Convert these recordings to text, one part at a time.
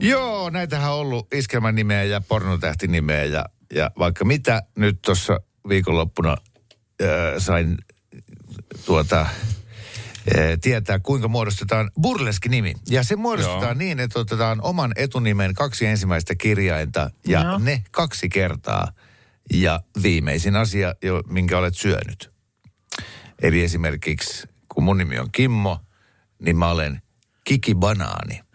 Joo, näitähän on ollut iskelmän nimeä ja pornotähti nimeä ja, ja vaikka mitä nyt tuossa viikonloppuna ää, sain tuota ää, tietää, kuinka muodostetaan burleski-nimi. Ja se muodostetaan Joo. niin, että otetaan oman etunimen kaksi ensimmäistä kirjainta ja Joo. ne kaksi kertaa. Ja viimeisin asia, jo, minkä olet syönyt. Eli esimerkiksi, kun mun nimi on Kimmo, niin mä olen Kiki Banaani.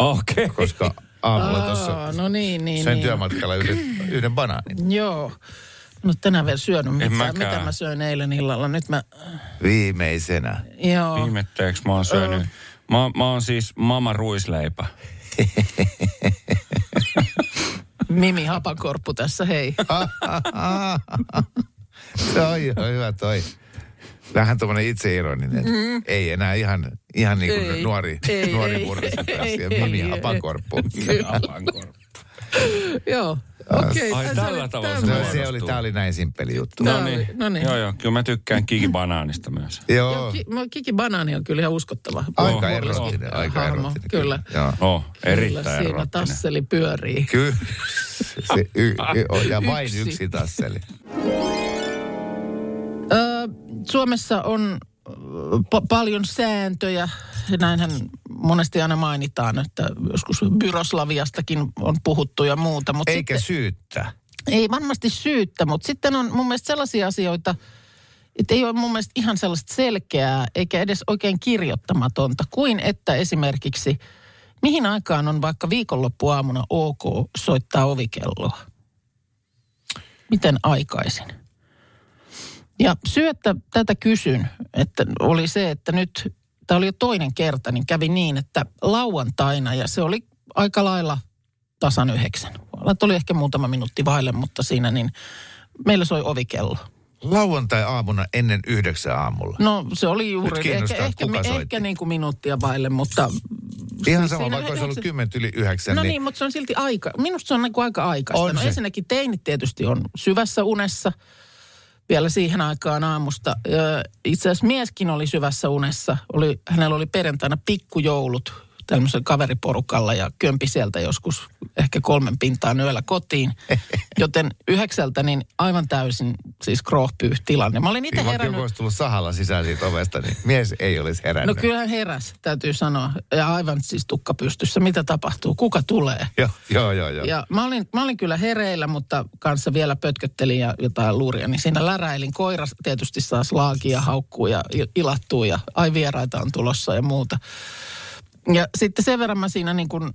Okei. Okay. Koska aamulla tuossa no niin, niin, söin niin. työmatkalla yhden, yhden banaanin. Joo. No tänään vielä syönyt. Mitä, mitä mä söin eilen illalla? Nyt mä... Viimeisenä. Joo. Viimetteeksi mä oon syönyt. Mä, mä oon siis mama ruisleipä. Mimi Hapakorppu tässä, hei. toi on hyvä toi. Vähän tuommoinen itseironinen. Mm. Ei enää ihan, ihan niin kuin Ei, nuori, ei, nuori ei, Mimi ei, Hapakorppu. Joo, okei. Ai, Tässä tällä oli- tavalla tämä se No, se oli, tää oli näin simppeli juttu. No No niin, no niin. Joo, joo. Kyllä mä tykkään Kiki Banaanista myös. Joo, Joo, ki, mä- Kiki Banaani on kyllä ihan uskottava. aika Burleski- erottinen, aika erottinen. Kyllä. Joo. Oh, Kyllä erittäin siinä erottinen. tasseli pyörii. Kyllä. Se, y, y, ja vain Yksi. yksi tasseli. Suomessa on pa- paljon sääntöjä. Näinhän monesti aina mainitaan, että joskus Byroslaviastakin on puhuttu ja muuta. Mutta Eikä sitten, syyttä. ei varmasti syyttä, mutta sitten on mun mielestä sellaisia asioita, että ei ole mun mielestä ihan sellaista selkeää eikä edes oikein kirjoittamatonta, kuin että esimerkiksi mihin aikaan on vaikka viikonloppuaamuna ok soittaa ovikelloa. Miten aikaisin? Ja syy, että tätä kysyn, että oli se, että nyt, tämä oli jo toinen kerta, niin kävi niin, että lauantaina, ja se oli aika lailla tasan yhdeksän. Oli ehkä muutama minuutti vaille, mutta siinä niin meillä soi ovikello. Lauantai-aamuna ennen yhdeksän aamulla. No se oli juuri, ehkä, ehkä, kuka soitti. ehkä niin kuin minuuttia vaille, mutta... Ihan sama, vaikka olisi ollut kymmentä yli yhdeksän. No niin, mutta se on silti aika. Minusta se on niin kuin aika aikaista. On no se. ensinnäkin teinit tietysti on syvässä unessa vielä siihen aikaan aamusta. Itse asiassa mieskin oli syvässä unessa. Oli, hänellä oli perjantaina pikkujoulut tämmöisellä kaveriporukalla ja kömpi sieltä joskus ehkä kolmen pintaan yöllä kotiin. Joten yhdeksältä niin aivan täysin siis krohpyy tilanne. Mä olin itse Niin, herännyt... olisi tullut sahalla sisään siitä ovesta, niin mies ei olisi herännyt. No kyllähän heräs, täytyy sanoa. Ja aivan siis tukka pystyssä. Mitä tapahtuu? Kuka tulee? Joo, joo, joo. joo. Ja mä olin, mä olin kyllä hereillä, mutta kanssa vielä pötköttelin ja jotain luuria, niin siinä läräilin. Koira tietysti saa slaagia, haukkuu ja il- ilattuu ja ai vieraita on tulossa ja muuta. Ja sitten sen verran mä siinä niin kuin,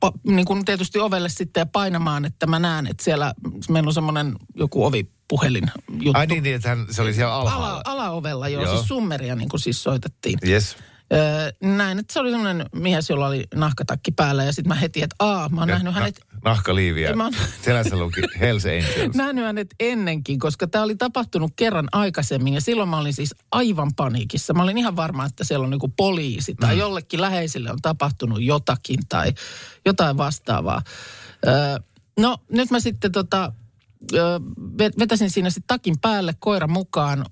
pa, niin kuin tietysti ovelle sitten painamaan, että mä näen, että siellä meillä on semmoinen joku ovipuhelin juttu. Ai niin, niin, että hän, se oli siellä alhaalla. Ala, alaovella, Joo. joo. siis summeria niin kuin siis soitettiin. Yes. Öö, näin, että se oli semmoinen mies, jolla oli nahkatakki päällä ja sitten mä heti, että aa, mä oon Ja nähnyt hänet, Nahkaliiviä. Mä oon- Selässä luki Hells Angels. nähnyt hänet ennenkin, koska tämä oli tapahtunut kerran aikaisemmin ja silloin mä olin siis aivan paniikissa. Mä olin ihan varma, että siellä on niinku poliisi tai mm. jollekin läheiselle on tapahtunut jotakin tai jotain vastaavaa. Öö, no nyt mä sitten tota, vetäsin siinä sitten takin päälle koira mukaan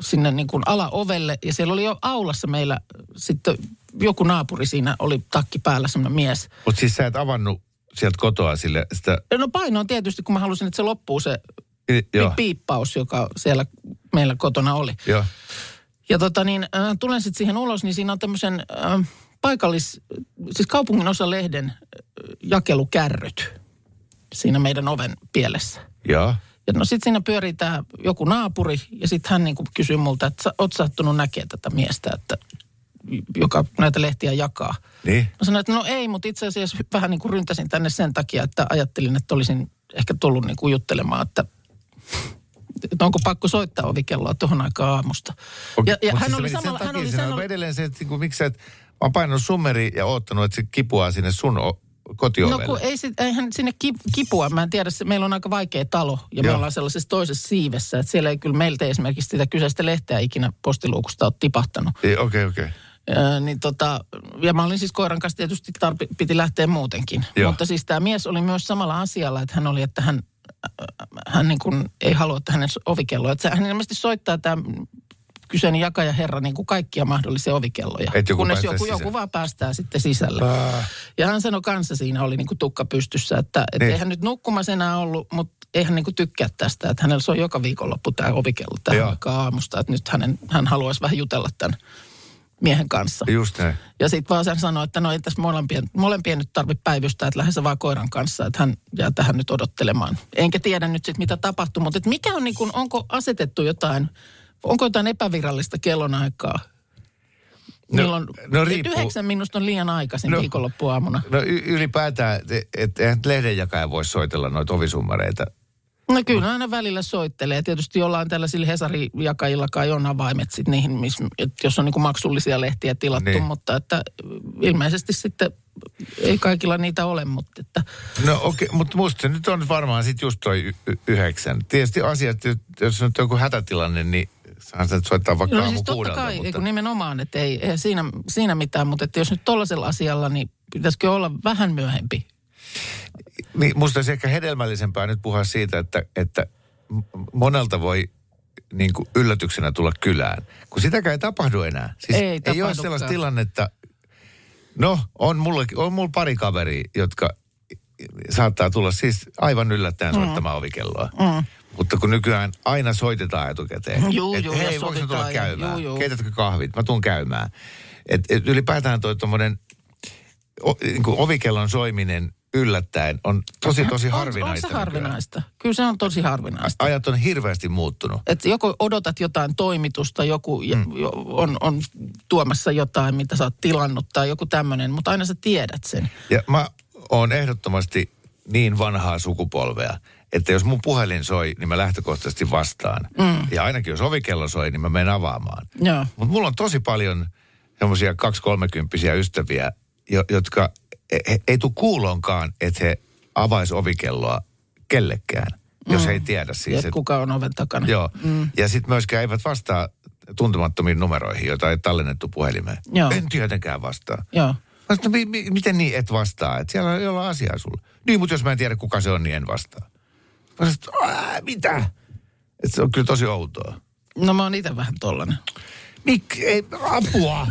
sinne niin kuin alaovelle ja siellä oli jo aulassa meillä sitten joku naapuri siinä oli takki päällä semmoinen mies. Mutta siis sä et avannut sieltä kotoa sille sitä... No painoin tietysti, kun mä halusin, että se loppuu se I, joo, piippaus, joka siellä meillä kotona oli. joo. Ja tota niin, äh, tulen sitten siihen ulos, niin siinä on tämmöisen äh, paikallis, siis kaupungin osa lehden äh, jakelukärryt siinä meidän oven pielessä. Joo. Ja no sitten siinä pyörii tämä joku naapuri ja sitten hän niinku kysyy multa, että sä oot sattunut näkemään tätä miestä, että joka näitä lehtiä jakaa. Niin. Mä sanoin, että no ei, mutta itse asiassa vähän niin kuin ryntäsin tänne sen takia, että ajattelin, että olisin ehkä tullut niin kuin juttelemaan, että, että onko pakko soittaa ovikelloa tuohon aikaan aamusta. Okei, Ja, ja hän siis oli samalla, hän oli on samalla, edelleen se, että niinku, miksi sä et, mä oon painanut summeri ja oottanut, että se kipuaa sinne sun kotiovelle. No kun ei sit, eihän sinne ki- kipua, mä en tiedä, se, meillä on aika vaikea talo ja me Joo. ollaan sellaisessa toisessa siivessä, että siellä ei kyllä meiltä esimerkiksi sitä kyseistä lehteä ikinä postiluukusta ole tipahtanut. Ei, Okei, okei. Öö, niin tota, ja mä olin siis koiran kanssa tietysti tarpi, piti lähteä muutenkin. Joo. Mutta siis tämä mies oli myös samalla asialla, että hän oli, että hän, hän niin kuin ei halua, että hänen ovikello. Että hän ilmeisesti soittaa tämä kyseinen jakaja herra niin kuin kaikkia mahdollisia ovikelloja. Et joku kunnes joku, sisään. joku vaan päästää sitten sisälle. Ja hän sanoi kanssa siinä oli niin kuin tukka pystyssä, että et Niin. eihän nyt nukkumas enää ollut, mutta eihän niin kuin tykkää tästä. Että hänellä se on joka viikonloppu tämä ovikello tähän aikaan aamusta. Että nyt hänen, hän haluaisi vähän jutella tämän miehen kanssa. Just näin. Ja sitten vaan sen sanoi, että no ei tässä molempien, molempien nyt tarvitse päivystää, että lähde vaan koiran kanssa, että hän jää tähän nyt odottelemaan. Enkä tiedä nyt sitten mitä tapahtuu, mutta et mikä on niin kuin, onko asetettu jotain, onko jotain epävirallista kellonaikaa? No- Milloin, no riippuu. Yhdeksän minusta on liian aikaisin No- viikonloppuaamuna. No y- ylipäätään, et- et eihän lehdenjakaja voi soitella noita ovisummareita. No kyllä aina välillä soittelee. Tietysti jollain tällaisilla Hesari-jakajilla kai on avaimet sit niihin, miss, et jos on niin kuin maksullisia lehtiä tilattu, niin. mutta että ilmeisesti sitten ei kaikilla niitä ole, mutta että No okei, okay, mutta musta se nyt on varmaan sitten just toi y- y- yhdeksän. Tietysti asiat, jos on joku hätätilanne, niin saan sä nyt soittaa vaikka No siis totta kuudelta. kai, mutta... nimenomaan, että ei, ei siinä, siinä mitään, mutta että jos nyt tollaisella asialla, niin pitäisikö olla vähän myöhempi? Niin, musta olisi ehkä hedelmällisempää nyt puhua siitä, että, että monelta voi niin kuin yllätyksenä tulla kylään. Kun sitäkään ei tapahdu enää. Siis Ei ei ole sellaista tilannetta. No, on mulla, on mulla pari kaveria, jotka saattaa tulla siis aivan yllättäen Mm. soittamaan ovikelloa. Mm. Mutta kun nykyään aina soitetaan etukäteen. Juu, et juu, hei, voiko tulla käymään? juu, juu. Keitätkö kahvit? Mä tuun käymään. Et, et ylipäätään toi tommonen o, niin ovikellon soiminen yllättäen on tosi, tosi On, on harvinaista. se nykyään. harvinaista. Kyllä se on tosi harvinaista. Ajat on hirveästi muuttunut. Että joko odotat jotain toimitusta, joku mm. on, on tuomassa jotain, mitä sä oot tilannut tai joku tämmöinen, mutta aina sä tiedät sen. Ja mä oon ehdottomasti niin vanhaa sukupolvea, että jos mun puhelin soi, niin mä lähtökohtaisesti vastaan. Mm. Ja ainakin jos ovikello soi, niin mä menen avaamaan. Mutta mulla on tosi paljon semmoisia 2-30 ystäviä, jo, jotka he, ei tule kuulonkaan, että he avais ovikelloa kellekään, jos he ei tiedä siis. Siis Et, kuka on oven takana. joo. Mm. Ja sitten myöskään eivät vastaa tuntemattomiin numeroihin, joita ei tallennettu puhelimeen. Joo. En tietenkään vastaa. Joo. Mä sanoin, mi, mi, miten niin et vastaa? Että siellä ei ole asiaa sulla. Niin, mutta jos mä en tiedä kuka se on, niin en vastaa. Mä sanoin, "Ää, mitä? Et se on kyllä tosi outoa. No mä oon itse vähän tollanen. Mik, ei, apua.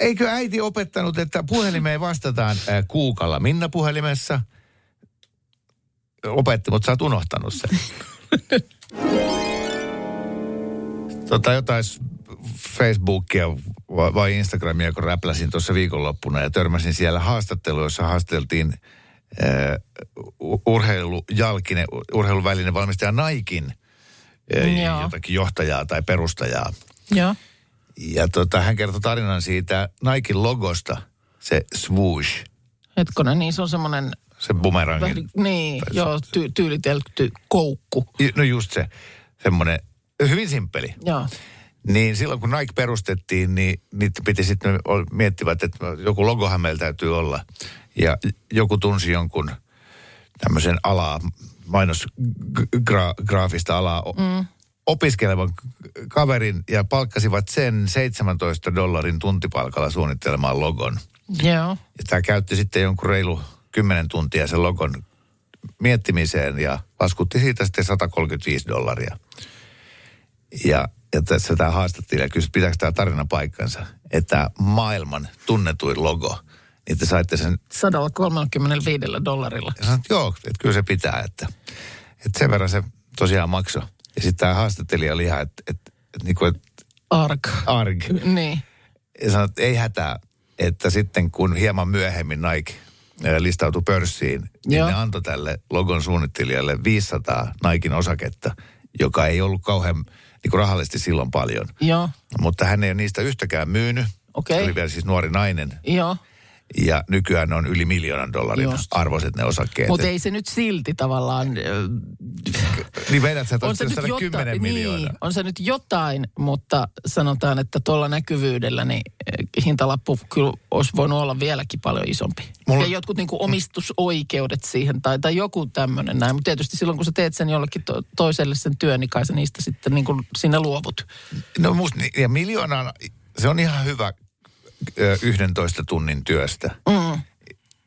Eikö äiti opettanut, että puhelimeen vastataan ää, kuukalla Minna puhelimessa? Opetti, mutta sä oot unohtanut sen. tota jotain Facebookia vai Instagramia, kun räpläsin tuossa viikonloppuna ja törmäsin siellä haastatteluun, jossa haasteltiin urheilujalkinen, urheiluvälinen valmistaja Naikin Joo. jotakin johtajaa tai perustajaa. Joo. Ja tota, hän kertoi tarinan siitä Naikin logosta, se swoosh, Hetkonen, niin se on semmoinen, se bumerangin. vähän, niin, Tai joo, ty, tyylitelty koukku. No just se, semmoinen hyvin simppeli. Joo. Niin silloin kun Nike perustettiin, niin niitä piti sitten miettivät, että joku logohan meillä täytyy olla. Ja joku tunsi jonkun tämmöisen alaa, mainosgraafista alaa mm. opiskelevan kaverin ja palkkasivat sen 17 dollarin tuntipalkalla suunnittelemaan logon. Joo. Ja tämä käytti sitten jonkun reilu 10 tuntia sen logon miettimiseen ja laskutti siitä sitten 135 dollaria. Ja, ja tässä tämä haastattelija kysyi, pitääkö tämä tarina paikkansa, että maailman tunnetuin logo, niin te saitte sen, 135 dollarilla. ja sanoit, joo, että kyllä se pitää, että, että sen verran se tosiaan maksoi. Ja sitten tämä haastattelija oli ihan, että, että, että, niin kuin, että Ark. arg. Niin. Ja sanoi, että ei hätää, että sitten kun hieman myöhemmin Nike listautui pörssiin, niin Joo. ne antoi tälle logon suunnittelijalle 500 Naikin osaketta, joka ei ollut kauhean niin kuin rahallisesti silloin paljon. Joo. Mutta hän ei ole niistä yhtäkään myynyt. Okei. Oli vielä siis nuori nainen. Joo. Ja nykyään ne on yli miljoonan dollarin Just. arvoiset ne osakkeet. Mutta ei se nyt silti tavallaan... Niin vedät sä, että on se, nyt 10 jotain, miljoonaa. niin, on se nyt jotain, mutta sanotaan, että tuolla näkyvyydellä niin hintalappu kyllä olisi voinut olla vieläkin paljon isompi. Mulla-. Ja jotkut niin kuin omistusoikeudet siihen tai, tai joku tämmöinen näin. Mutta tietysti silloin, kun sä teet sen jollekin to, toiselle sen työn, niin kai sä niistä sitten niin kuin sinne luovut. No musta, ja miljoonaan, se on ihan hyvä 11 tunnin työstä. Mm.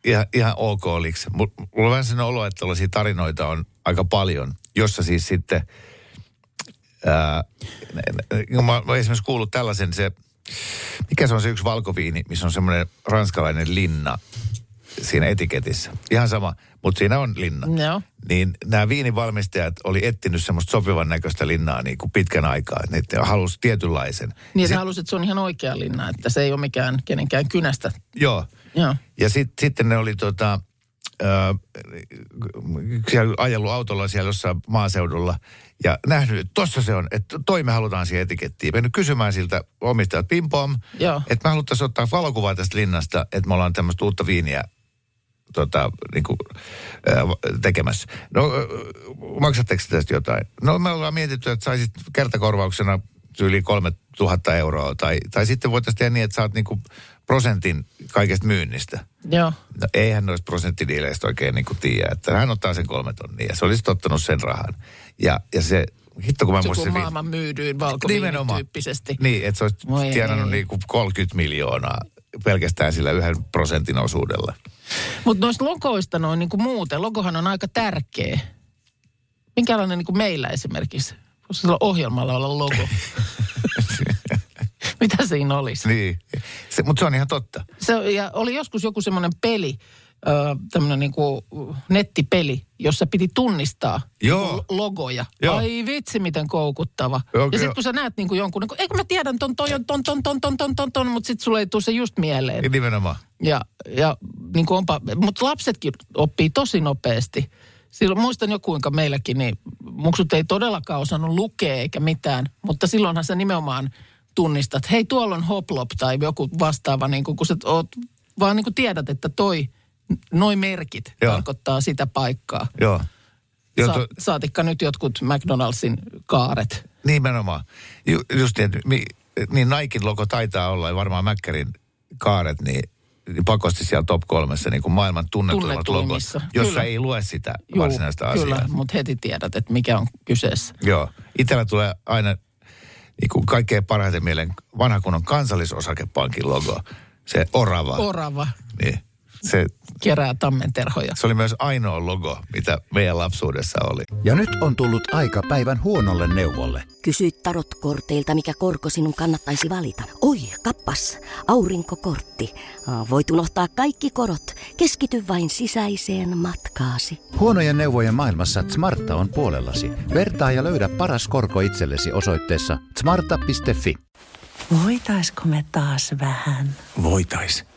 Ihan, ihan ok oliks. Mulla on vähän sen olo, että tällaisia tarinoita on aika paljon, jossa siis sitten, ää, mä oon esimerkiksi kuullut tällaisen se, mikä se on se yksi valkoviini, missä on semmoinen ranskalainen linna siinä etiketissä. Ihan sama, mutta siinä on linna. Joo. Niin nämä viinivalmistajat oli etsinyt semmoista sopivan näköistä linnaa niin kuin pitkän aikaa. Ne halusi tietynlaisen. Niin Se- sä halusit, että se on ihan oikea linna, että se ei ole mikään kenenkään kynästä. Joo. Joo. Ja sit, sitten ne oli tota, ö, siellä ajellut autolla siellä jossain maaseudulla ja nähnyt, että tossa se on, että toi me halutaan siihen etikettiin. Mennyt kysymään siltä omistajat pimpom, että me haluttaisiin ottaa valokuvaa tästä linnasta, että me ollaan tämmöistä uutta viiniä tota, niin kuin, tekemässä. No, maksatteko te tästä jotain? No me ollaan mietitty, että saisit kertakorvauksena yli 3000 euroa. Tai, tai sitten voitaisiin tehdä niin, että saat niin kuin prosentin kaikesta myynnistä. Joo. No eihän noista prosenttidiileistä oikein niin kuin tiedä, että hän ottaa sen kolme tonnia. Se olisi ottanut sen rahan. Ja, ja se, hitto kun mä Joku maailman myydyin valkoviinityyppisesti. Niin, että se olisi tienannut ei. niin kuin 30 miljoonaa pelkästään sillä yhden prosentin osuudella. Mutta noista logoista noin niin kuin muuten, logohan on aika tärkeä. Minkälainen niin kuin meillä esimerkiksi? Voisi sillä ohjelmalla olla logo. Mitä siinä olisi? Niin, se, mutta se on ihan totta. Se, ja oli joskus joku semmoinen peli, tämmöinen niin kuin nettipeli, jossa piti tunnistaa Joo. niin kuin logoja. Joo. Ai vitsi, miten koukuttava. Joo, ja sitten kun sä näet niin kuin jonkun, niin kuin, eikö mä tiedän ton, toi on ton, ton, ton, ton, ton, ton, ton mutta sitten sulle ei tule se just mieleen. Ja nimenomaan. Ja, ja niin kuin onpa, mutta lapsetkin oppii tosi nopeasti. Silloin muistan jo kuinka meilläkin, niin muksut ei todellakaan osannut lukea eikä mitään, mutta silloinhan sä nimenomaan tunnistat, hei tuolla on hoplop tai joku vastaava, niin kuin, kun sä oot, vaan niin tiedät, että toi, noi merkit Joo. tarkoittaa sitä paikkaa. Joo. Joo, Sa, saatikka nyt jotkut McDonaldsin kaaret. nimenomaan. Ju, just niin, mi, niin Naikin logo taitaa olla ja varmaan Mäkkärin kaaret, niin, pakosti siellä top kolmessa niin kuin maailman tunnetuimmat logot, jossa Kyllä. ei lue sitä Juu, varsinaista Kyllä, asiaa. mutta heti tiedät, että mikä on kyseessä. Joo. Itellä tulee aina niin kuin kaikkein parhaiten mieleen vanha kunnon kansallisosakepankin logo. Se orava. Orava niin. Se, kerää tammenterhoja. se oli myös ainoa logo, mitä meidän lapsuudessa oli. Ja nyt on tullut aika päivän huonolle neuvolle. Kysy tarotkorteilta, mikä korko sinun kannattaisi valita. Oi, kappas, aurinkokortti. Voit unohtaa kaikki korot. Keskity vain sisäiseen matkaasi. Huonojen neuvojen maailmassa Smarta on puolellasi. Vertaa ja löydä paras korko itsellesi osoitteessa smarta.fi. Voitaisko me taas vähän Voitais.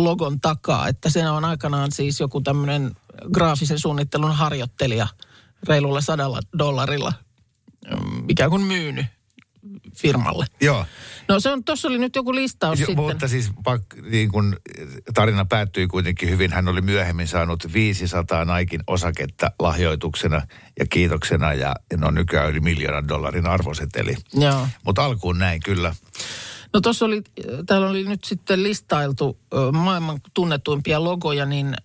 Swash-logon takaa, että se on aikanaan siis joku tämmöinen graafisen suunnittelun harjoittelija reilulla sadalla dollarilla mm, ikään kuin myynyt firmalle. Joo. No se on, tuossa oli nyt joku listaus Jo, sitten. mutta siis pak, niin kun tarina päättyi kuitenkin hyvin, hän oli myöhemmin saanut 500 Naikin osaketta lahjoituksena ja kiitoksena ja ne on nykyään yli miljoonan dollarin arvoseteli. Joo. Mutta alkuun näin kyllä. No tuossa oli, täällä oli nyt sitten listailtu maailman tunnetuimpia logoja, niin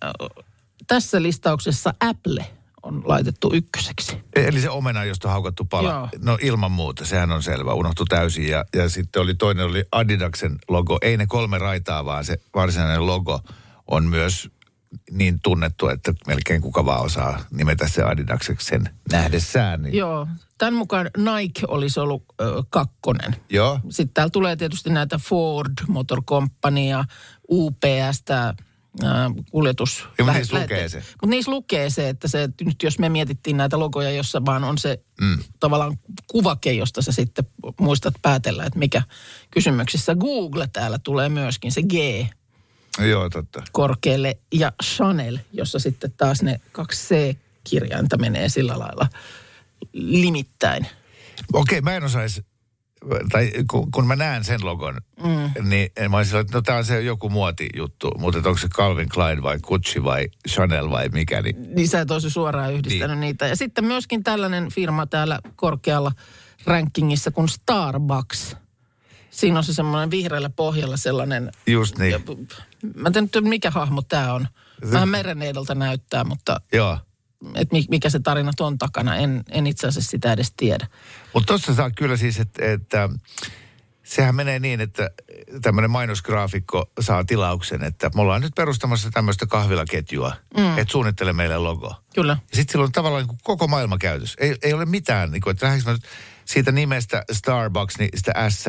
tässä listauksessa Apple on laitettu ykköseksi. Eli se omena, josta on haukattu pala. Joo. No ilman muuta, sehän on selvä, unohtu täysin. Ja, ja sitten oli toinen oli Adidaksen logo. Ei ne kolme raitaa, vaan se varsinainen logo on myös niin tunnettu, että melkein kuka vaan osaa nimetä se Adidakseksi sen nähdessään. Niin. Joo, tämän mukaan Nike olisi ollut ö, kakkonen. Joo. Sitten täällä tulee tietysti näitä Ford Motor Company ja UPS, kuljetus. Ja, mutta lähe- niissä lukee se. Mutta niissä lukee se, että se, että nyt jos me mietittiin näitä logoja, jossa vaan on se mm. tavallaan kuvake, josta sä sitten muistat päätellä, että mikä kysymyksissä. Google täällä tulee myöskin se G Joo, totta. korkealle ja Chanel, jossa sitten taas ne kaksi C-kirjainta menee sillä lailla limittäin. Okei, mä en osaisi, tai kun, kun mä näen sen logon, mm. niin mä olisin että no tää on se joku muotijuttu, mutta onko se Calvin Klein vai Gucci vai Chanel vai mikä, niin Niin sä et olisi suoraan yhdistänyt niin. niitä. Ja sitten myöskin tällainen firma täällä korkealla rankingissa kuin Starbucks. Siinä on se semmoinen vihreällä pohjalla sellainen, just niin. ja, mä en tiedä nyt mikä hahmo tämä on. Vähän mereneidolta näyttää, mutta Joo. et mi- mikä se tarina ton takana, en, en itse asiassa sitä edes tiedä. Mutta tuossa saa kyllä siis, että, että sehän menee niin, että tämmöinen mainosgraafikko saa tilauksen, että me ollaan nyt perustamassa tämmöistä kahvilaketjua, mm. että suunnittele meille logo. Kyllä. Ja sitten silloin tavallaan niin kuin koko maailma käytös. Ei, ei ole mitään, niin kuin, että lähdekö mä nyt siitä nimestä Starbucks, niin sitä S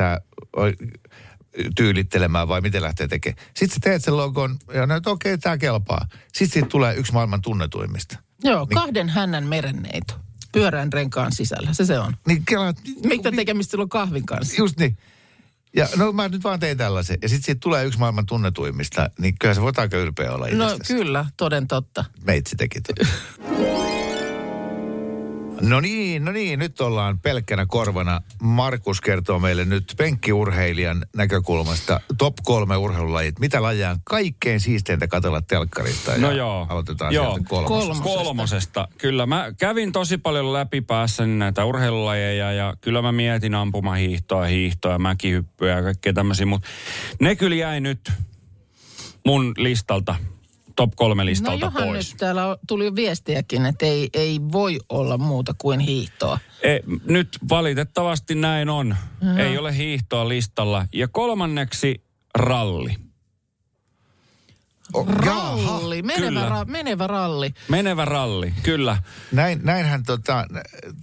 tyylittelemään vai miten lähtee tekemään. Sitten sä teet sen logon ja näet, okei, okay, tämä kelpaa. Sitten siitä tulee yksi maailman tunnetuimmista. Joo, kahden hännän merenneito. Pyörään renkaan sisällä, se se on. Niin kela, Mitä tekemistä sillä on kahvin kanssa? Just niin. Ja no mä nyt vaan tein tällaisen. Ja sitten siitä tulee yksi maailman tunnetuimmista, niin kyllä sä voit aika ylpeä olla No itsestäsi. kyllä, toden totta. Meitsi teki. No niin, no niin, nyt ollaan pelkkänä korvana. Markus kertoo meille nyt penkkiurheilijan näkökulmasta top kolme urheilulajit. Mitä lajeja on kaikkein siisteintä katsella telkkarista? No Ja joo. Aloitetaan joo. sieltä kolmosesta. Kolmosesta. Kolmosesta. Kyllä mä kävin tosi paljon läpi päässäni näitä urheilulajeja ja kyllä mä mietin ampumahiihtoa, hiihtoa, mäkihyppyä ja kaikkea tämmöisiä, mutta ne kyllä jäi nyt mun listalta, top kolme No listalta johan pois. nyt täällä tuli jo viestiäkin, että ei, ei voi olla muuta kuin hiihtoa. E, nyt valitettavasti näin on. Ei ole hiihtoa listalla. Ja kolmanneksi ralli. O, jaaha. Ralli, menevä, ra, menevä ralli. Menevä ralli, kyllä. Näin, näinhän tota,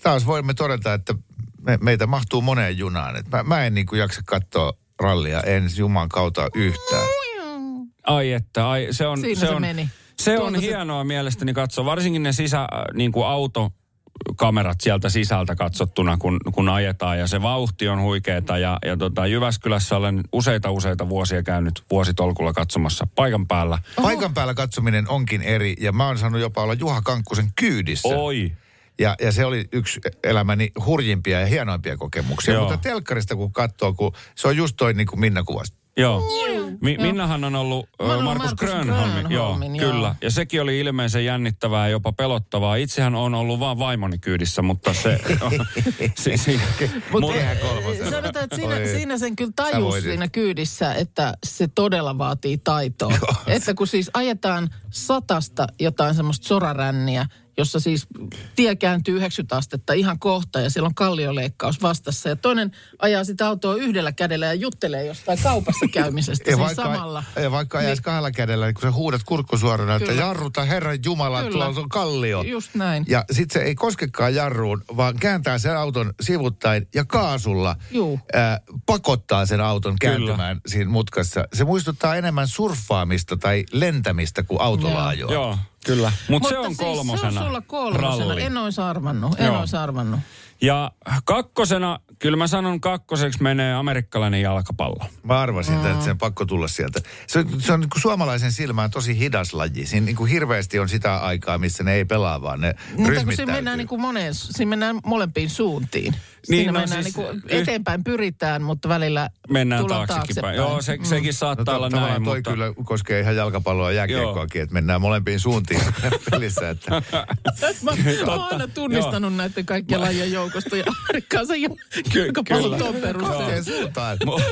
taas voimme todeta, että me, meitä mahtuu moneen junaan. Et mä, mä en niin kuin jaksa katsoa rallia, en Juman kautta yhtään. Ai että, ai, se on, Siinä se se on, meni. Se on se- hienoa mielestäni katsoa, varsinkin ne sisä, niin kuin autokamerat sieltä sisältä katsottuna, kun, kun ajetaan. Ja se vauhti on huikeeta. Ja, ja tota, Jyväskylässä olen useita useita vuosia käynyt vuositolkulla katsomassa paikan päällä. Paikan päällä katsominen onkin eri, ja mä oon saanut jopa olla Juha Kankkusen kyydissä. Oi. Ja, ja se oli yksi elämäni hurjimpia ja hienoimpia kokemuksia. Joo. Mutta telkkarista kun katsoo, kun se on just toi niin kuin Minna kuvasi. Joo. Mi- Minnahan on ollut Markus Markus Grönholmin. Joo, Grönholmin, joo. kyllä. Ja sekin oli ilmeisen jännittävää ja jopa pelottavaa. Itsehän on ollut vaan vaimoni kyydissä, mutta se... si- si- Mutta sanotaan, että siinä, Oi. siinä sen kyllä tajus siinä kyydissä, että se todella vaatii taitoa. että kun siis ajetaan satasta jotain semmoista soraränniä, jossa siis tie kääntyy 90 astetta ihan kohta ja siellä on kallioleikkaus vastassa. Ja toinen ajaa sitä autoa yhdellä kädellä ja juttelee jostain kaupassa käymisestä Ja siinä vaikka, samalla. ja vaikka ajaisi Niin. kahdella kädellä, niin kun sä huudat kurkkusuorana, että Kyllä. jarruta Herran Jumala, Kyllä. tuolla on kallio. Just näin. Ja sit se ei koskekaan jarruun, vaan kääntää sen auton sivuttain ja kaasulla Juu. ää, pakottaa sen auton kääntymään siinä mutkassa. Se muistuttaa enemmän surffaamista tai lentämistä kuin autolla ajoa. Joo, kyllä. Mutta se on siis kolmosena. Se on sulla kolmosena. ralli. En olisi arvannut. En Joo. olisi arvannut. Ja kakkosena, kyllä mä sanon kakkoseksi menee amerikkalainen jalkapallo. Mä arvasin, mm. että sen pakko tulla sieltä. Se, on- se on niin kuin suomalaisen silmään tosi hidas laji. Siinä niin kuin hirveästi on sitä aikaa, missä ne ei pelaa, vaan ne Mutta kun siinä mennään, niin kuin moneen, siinä mennään molempiin suuntiin. Niin, Siinä no mennään siis niin eteenpäin pyritään, mutta välillä Mennään taaksekin päin. taaksepäin. Joo, se, Mm. sekin No, saattaa to, olla näin, toi mutta... kyllä koskee ihan jalkapalloa ja jääkiekkoakin, että mennään molempiin suuntiin pelissä. Että Mä, mä oon aina tunnistanut näiden kaikkien lajien joukosta ja Amerikkaansa jalkapallon kyllä. tuon perusteella.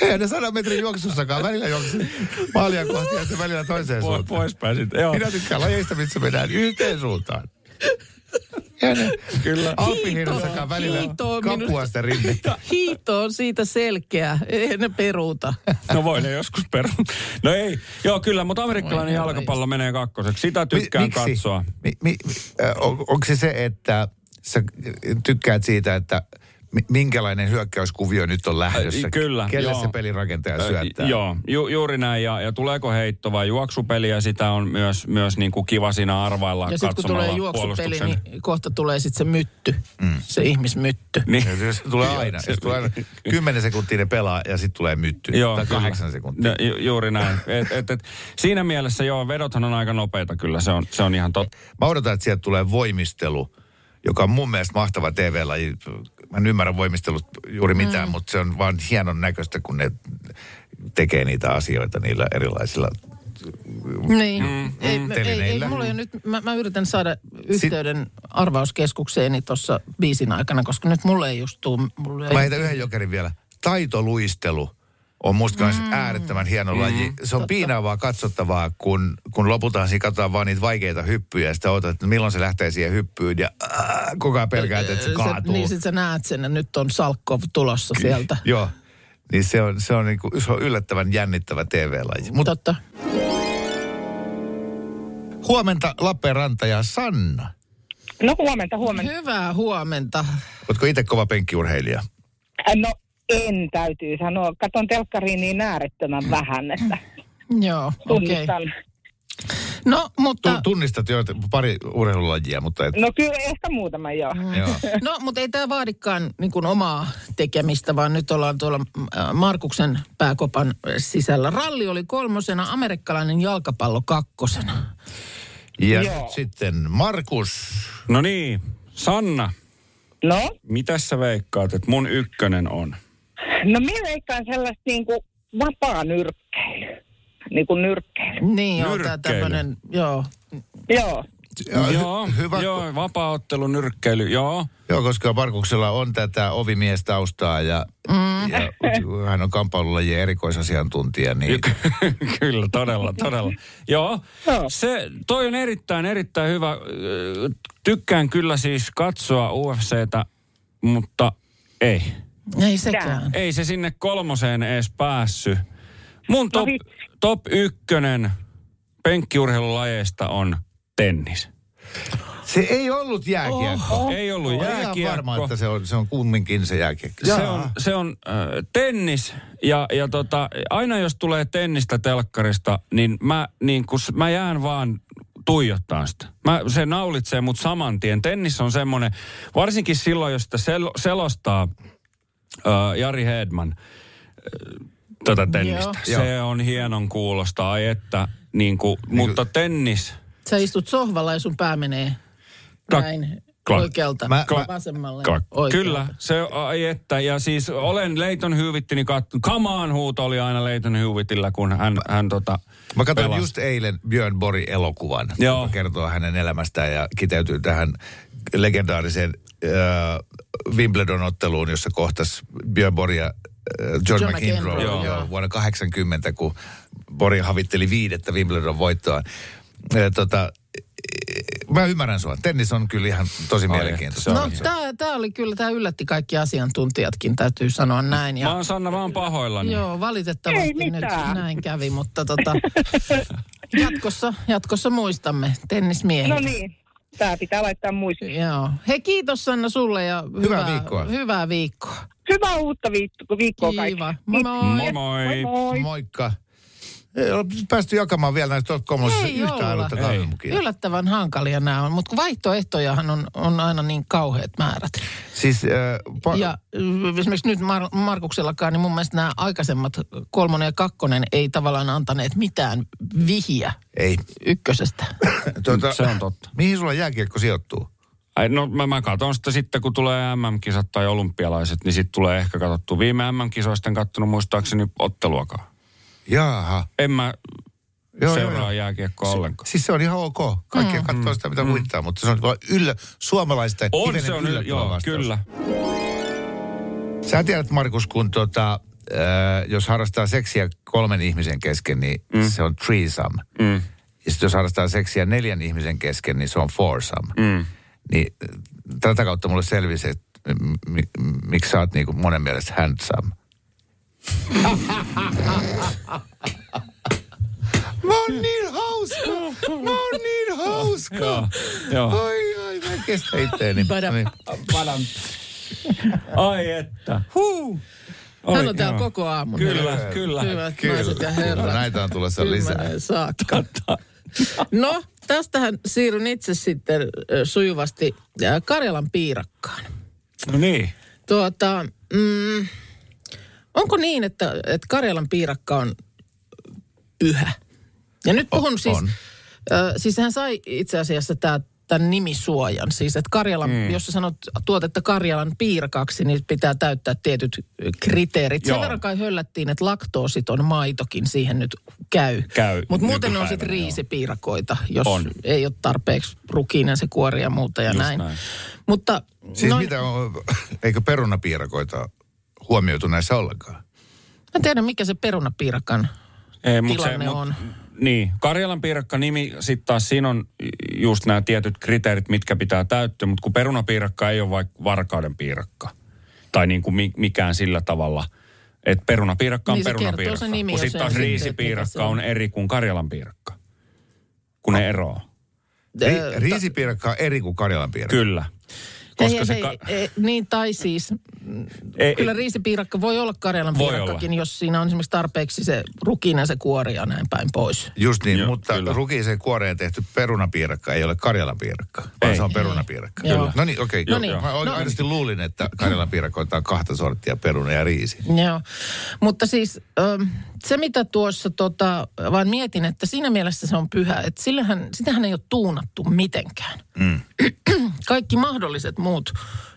Ei ne sadan metrin juoksussakaan. Välillä juoksin maalia kohti ja välillä toiseen Po- suuntaan. pois pääsit. Joo. Minä tykkään lajeista, missä mennään yhteen suuntaan. Kyllä. Alppihiidossakaan välillä hiito on minusta- kapuasta rinne. Hiito on siitä selkeä. Ei ne peruuta. No voi ne joskus peru. No ei. Joo, kyllä, mutta amerikkalainen Voi jalkapallo menee kakkoseksi. Sitä tykkään miksi? katsoa. Mi, mi, äh, on, onko se se, että sä tykkäät siitä, että mi- minkälainen hyökkäyskuvio nyt on lähdössä? Äh, kyllä, Kelle joo. se pelirakentaja Ö, syöttää? Joo, ju, juuri näin. Ja, ja tuleeko heitto vai juoksupeli, ja sitä on myös, myös niin kuin kiva siinä arvailla Ja sitten kun katsomalla tulee juoksupeli, puolustuksen. niin kohta tulee sitten se mytty. Mm. Se ihmismytty. Niin. Ja Se tulee aina. Se tulee aina 10 sekuntia ne pelaa ja sitten tulee mytty. Joo, tai kahdeksan sekuntia. No, ju, juuri näin. Et, et, et, siinä mielessä joo, vedothan on aika nopeita kyllä, se on, se on ihan totta. Mä odotan, että sieltä tulee voimistelu, joka on mun mielestä mahtava TV-laji. Mä en ymmärrä voimistelut juuri mitään, mm. mutta se on vaan hienon näköistä, kun ne tekee niitä asioita niillä erilaisilla Niin. Mm, ei, ei, ei, telineillä. mulla ei ole nyt, mä, mä yritän saada yhteyden arvauskeskukseeni tuossa biisin aikana, koska nyt mulle ei just tuu. Mulle ei, Mä heitän yhden jokerin vielä. Taitoluistelu on musta mm. äärettömän hieno mm. laji. Se on piinaavaa katsottavaa, kun, kun lopulta siinä katsotaan vaan niitä vaikeita hyppyjä ja sitten odotat, että milloin se lähtee siihen hyppyyn ja äh, koko ajan pelkäät, että se kaatuu. Sä, niin sit sä näet sen, että nyt on Salkkov tulossa sieltä. Joo. Niin se on, se on, niinku, se on yllättävän jännittävä TV-laji. Mutta Totta. huomenta Lappeenranta ja Sanna. No huomenta, huomenta. Hyvää huomenta. Oletko itse kova penkkiurheilija? Äh, No en täytyy sanoa. Katon telkkariin niin äärettömän vähän, että Joo, okei. Okay. tunnistan. No, mutta... Tu- tunnistat jo pari urheilulajia, mutta et, No kyllä ehkä muutama joo. joo. No, mutta ei tämä vaadikaan niin kuin omaa tekemistä, vaan nyt ollaan tuolla äh, Markuksen pääkopan sisällä. Ralli oli kolmosena, amerikkalainen jalkapallo kakkosena. Ja Joo. nyt sitten Markus. No niin, Sanna, No, mitä sä veikkaat, että mun ykkönen on? No minä veikkaan sellaista niin kuin vapaa nyrkkeily. Niin kuin nyrkkeily. Niin, joo, tämä tämmöinen, joo. Joo. Ja, joo, hy- hyvä, joo, vapaaottelu, nyrkkeily, joo. Joo, koska Markuksella on tätä ovimiestaustaa ja, mm. ja hän on kamppailulajien erikoisasiantuntija, niin Kyllä, todella, todella. Joo, Joo. se, toi on erittäin, erittäin hyvä. Tykkään kyllä siis katsoa UFCtä, mutta ei. Ei sekään. Ei se sinne kolmoseen edes päässyt. Mun top, vitsi. top ykkönen penkkiurheilulajeista on tennis. se ei ollut jääkiekko. Oh. Ei ollut Olen ihan jääkiekko. varma, että se on, se on kumminkin se jääkiekko. Se on, se on äh, tennis ja, ja tota, aina jos tulee tennistä telkkarista, niin mä, niin kun, mä jään vaan tuijottaa sitä. Mä, se naulitsee mut saman tien. Tennis on semmoinen, varsinkin silloin, jos sitä sel, selostaa äh, Jari Hedman tätä tennistä. Joo. Se on hienon kuulosta, ai että, niin kuin, mutta tennis, Sä istut sohvalla ja sun pää menee näin klak. oikealta Mä- mä- vasemmalle. Klak. oikealta. Kyllä, se ai että. Ja siis olen Leiton Hyvittini kattonut. Come on huuto oli aina Leiton Hyvitillä, kun hän, hän tota, Mä katsoin pelasi. just eilen Björn Borg-elokuvan, Joo. joka kertoo hänen elämästään ja kiteytyy tähän legendaariseen äh, Wimbledon-otteluun, jossa kohtas Björn Borg ja äh, John, John McEnroe McEnroe, joo. joo. vuonna 80, kun Borg havitteli viidettä Wimbledon-voittoa. Äh, tota, mä ymmärrän sua. Tennis on kyllä ihan tosi Ai, mielenkiintoista. No tämä, tämä oli kyllä, tämä yllätti kaikki asiantuntijatkin, täytyy sanoa näin. Mä Ja, oon Sanna vaan pahoillani. joo, valitettavasti nyt näin kävi, mutta tota, jatkossa, jatkossa muistamme tennismiehiä. No niin. Tämä pitää laittaa muistiin. Joo. Hei kiitos Sanna sulle ja hyvää, viikkoa. Hyvää viikkoa. Hyvää uutta viikkoa, viikkoa kaikille. Kiva. Moi moi. Moi moi. Moi. Moikka. Ei ole päästy jakamaan vielä näistä kolmosista Ei yhtä ainutta kahvimukia. Yllättävän hankalia nämä on, mutta kun vaihtoehtojahan on, on aina niin kauheat määrät. Siis, äh, pa- Ja äh, esimerkiksi nyt Mar- Markuksellakaan, niin mun mielestä nämä aikaisemmat kolmonen ja kakkonen ei tavallaan antaneet mitään vihiä ei. ykkösestä. Tuota, Se on totta. Mihin sulla jääkiekko sijoittuu? Ai, no mä, mä katson sitä sitten, kun tulee MM-kisat tai olympialaiset, niin sitten tulee ehkä katsottu. Viime MM-kisoista en kattonut muistaakseni otteluakaan. Jaha. En mä Joo, seuraa joo, joo. jääkiekkoa ollenkaan. Siis se on ihan ok. Kaikki mm, katsoo sitä, mitä mm. huvittaa, mutta se on vaan yllä, suomalaista On se on, yllättävä joo, vastaus. kyllä. Sä tiedät, Markus, kun tota, äh, jos harrastaa seksiä kolmen ihmisen kesken, niin mm. se on threesome. Mm. Ja sitten jos harrastaa seksiä neljän ihmisen kesken, niin se on foursome. Mm. Niin äh, tätä kautta mulle selvisi, että m- m- miksi sä oot niinku monen mielestä handsome. Mä oon niin hauska! Mä oon niin hauska! Joo, joo. Ai ai, mä en kestä itteeni. Padam. Niin. Ai että. Huu. Hän on täällä koko aamun. Kyllä, kyllä. Hyvät Kyllä. naiset ja herrat. Näitä on tulossa lisää. Saakka. No, tästähän siirryn itse sitten sujuvasti Karjalan piirakkaan. No niin. Tuota, mm, onko niin, että, että Karjalan piirakka on pyhä? Ja nyt puhun O- siis, on. ö, siis hän sai itse asiassa tämä tämän nimisuojan. Siis, että Karjalan, mm. jos sä sanot tuotetta Karjalan piirakaksi, niin pitää täyttää tietyt kriteerit. Sen Joo. verran kai höllättiin, että laktoositon maitokin siihen nyt käy. Käy Mutta muuten on sitten riisipiirakoita, jos On. ei ole tarpeeksi rukiinen se kuori ja muuta ja Just näin. näin. Mutta Siis noin- mitä on, eikö perunapiirakoita huomioitu näissä ollenkaan? Mä en tiedä, mikä se perunapiirakan Ei, mut tilanne mut- on. Niin, Karjalan piirakka nimi, sitten taas siinä on just nämä tietyt kriteerit, mitkä pitää täyttyä, mutta kun perunapiirakka ei ole vaikka varkauden piirakka. Tai niin kuin mi- mikään sillä tavalla, että perunapiirakka on Niin se kertoo perunapiirakka. se nimi kun sitten taas riisipiirakka se on. eri kuin Karjalan piirakka. Kun ne eroaa. Ri, riisipiirakka on eri kuin Karjalan piirakka. Kyllä. Koska hei, se... hei, Ka- ei, niin, tai siis, ei, kyllä riisipiirakka voi olla Karjalan Voi piirakkakin, jos siinä on esimerkiksi tarpeeksi se rukinen, se kuori ja näin päin pois. Just niin, Joo, mutta kyllä. kuoreen tehty perunapiirakka ei ole Karjalan piirakka, vaan Ei. se on perunapiirakka. No niin, okei. No Okay, niin. Mä No- oikeasti luulin, että Karjalan piirakoita on kahta sorttia, peruna ja riisi. Joo, mutta siis se mitä tuossa tota, vaan mietin, että siinä mielessä se on pyhä, että sillähän, sitähän ei ole tuunattu mitenkään. Mm. Kaikki mahdolliset muut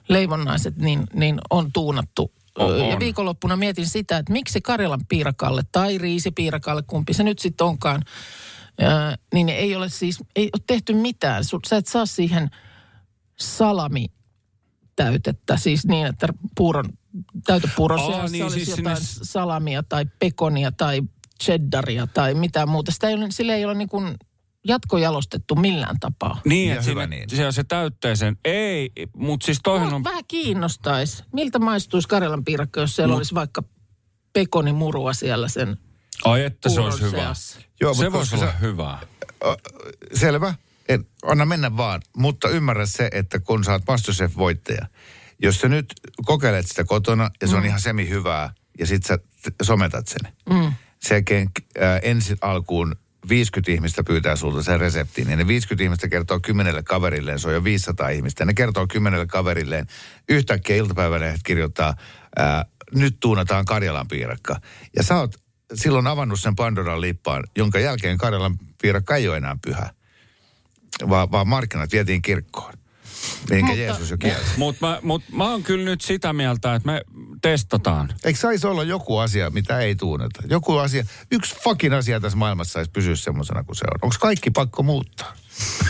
leivonnaiset niin, niin on tuunattu. On, Ja on. viikonloppuna mietin sitä, että miksi Karjalan piirakalle tai riisipiirakalle, kumpi se nyt sitten onkaan, ää, niin ei ole siis, ei ole tehty mitään. Sä et saa siihen salami täytettä, siis niin, että puuron, täytepuuron Aa, seassa niin, olisi siis jotain sinne- salamia tai pekonia tai cheddaria tai mitään muuta. Sitä ei ole, sillä ei ole niin kuin jatkojalostettu millään tapaa. Niin, että sinne, niin. se, se täytteisen. Ei, mutta siis toihan on... Vähän kiinnostaisi. Miltä maistuisi Karjalan piirakka, jos siellä No. olisi vaikka pekonimurua siellä sen Ai että se olisi hyvä. seassa? Joo, se mutta voisi olla sä- hyvä. Selvä. En, anna mennä vaan. Mutta ymmärrä se, että kun sä oot Masterchef-voittaja, jos sä nyt kokeilet sitä kotona ja se on ihan semi hyvää ja sit sä t- sometat sen. Mm. Sen jälkeen äh, ensin alkuun 50 ihmistä pyytää sulta sen reseptin. Ja ne 50 ihmistä kertoo kymmenelle kaverilleen, se on jo 500 ihmistä. Ne kertoo kymmenelle kaverilleen. Yhtäkkiä iltapäivälehdet kirjoittaa, ää, nyt tuunataan Karjalan piirakka. Ja sä oot silloin avannut sen Pandoran lippaan, jonka jälkeen Karjalan piirakka ei ole enää pyhä. Vaan, vaan markkinat vietiin kirkkoon. Minkä Mutta- Jeesus jo kielsi. Mutta mä, mut mä oon kyllä nyt sitä mieltä, että me testataan. Eikö saisi olla joku asia, mitä ei tuuneta? Joku asia, yksi fucking asia tässä maailmassa saisi pysyä semmoisena kuin se on. Onko kaikki pakko muuttaa?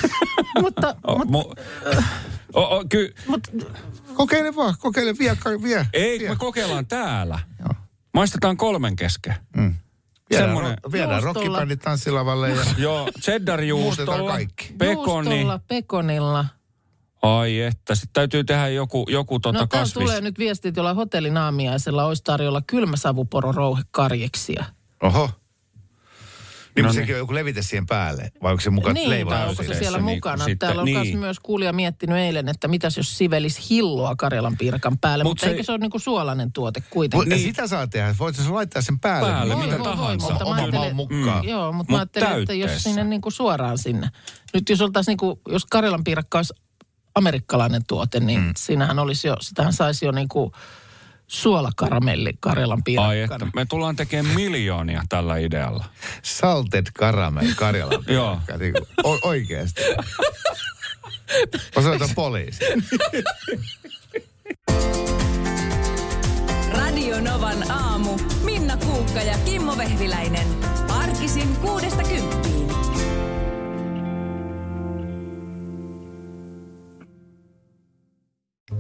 mutta, O, mut, mu, o, o, ky, mut, Kokeile vaan, kokeile, vie, vie. ei, vie. me kokeillaan täällä. Joo. Maistetaan kolmen kesken. Mm. Viedään, Semmoinen- ro- viedään Juustolla. rockibändit tanssilavalle ja Joo, cheddar-juustolla, pekoni. juustolla, pekonilla. Ai että, sitten täytyy tehdä joku, joku tota No kasvis. tulee nyt viesti, että jollain hotellin aamiaisella olisi tarjolla kylmäsavuporo rouhe karjeksia. oho. Niin, No niin. sekin on joku levite siihen päälle, vai onko se mukaan Niin, tai onko se siellä niin mukana. sitten- Täällä on niin. myös kuulija miettinyt eilen, että mitäs jos sivelis hilloa Karjalan piirakan päälle, Mut mutta se- eikö se ole niinku suolainen tuote kuitenkin? Niin. Sitä saa tehdä, voit sä laittaa sen päälle. Päälle, Voi, mitä voi, voi, tahansa. mutta Oman ajattelin- maun mukaan. Mm. Joo, mutta Mut mä ajattelin, että jos sinne niinku suoraan sinne. Nyt jos oltaisiin niinku, jos Karjalan piirakka olisi amerikkalainen tuote, niin mm. siinähän olisi jo, sitähän saisi jo niinku suolakaramelli Karjalan Ai piirakkana. että, me tullaan tekemään miljoonia tällä idealla. Salted caramel Karjalan piirakka, niin kuin, o- oikeasti. Osoita poliisi. Radio Novan aamu. Minna Kuukka ja Kimmo Vehviläinen. Arkisin kuudesta kymppiin.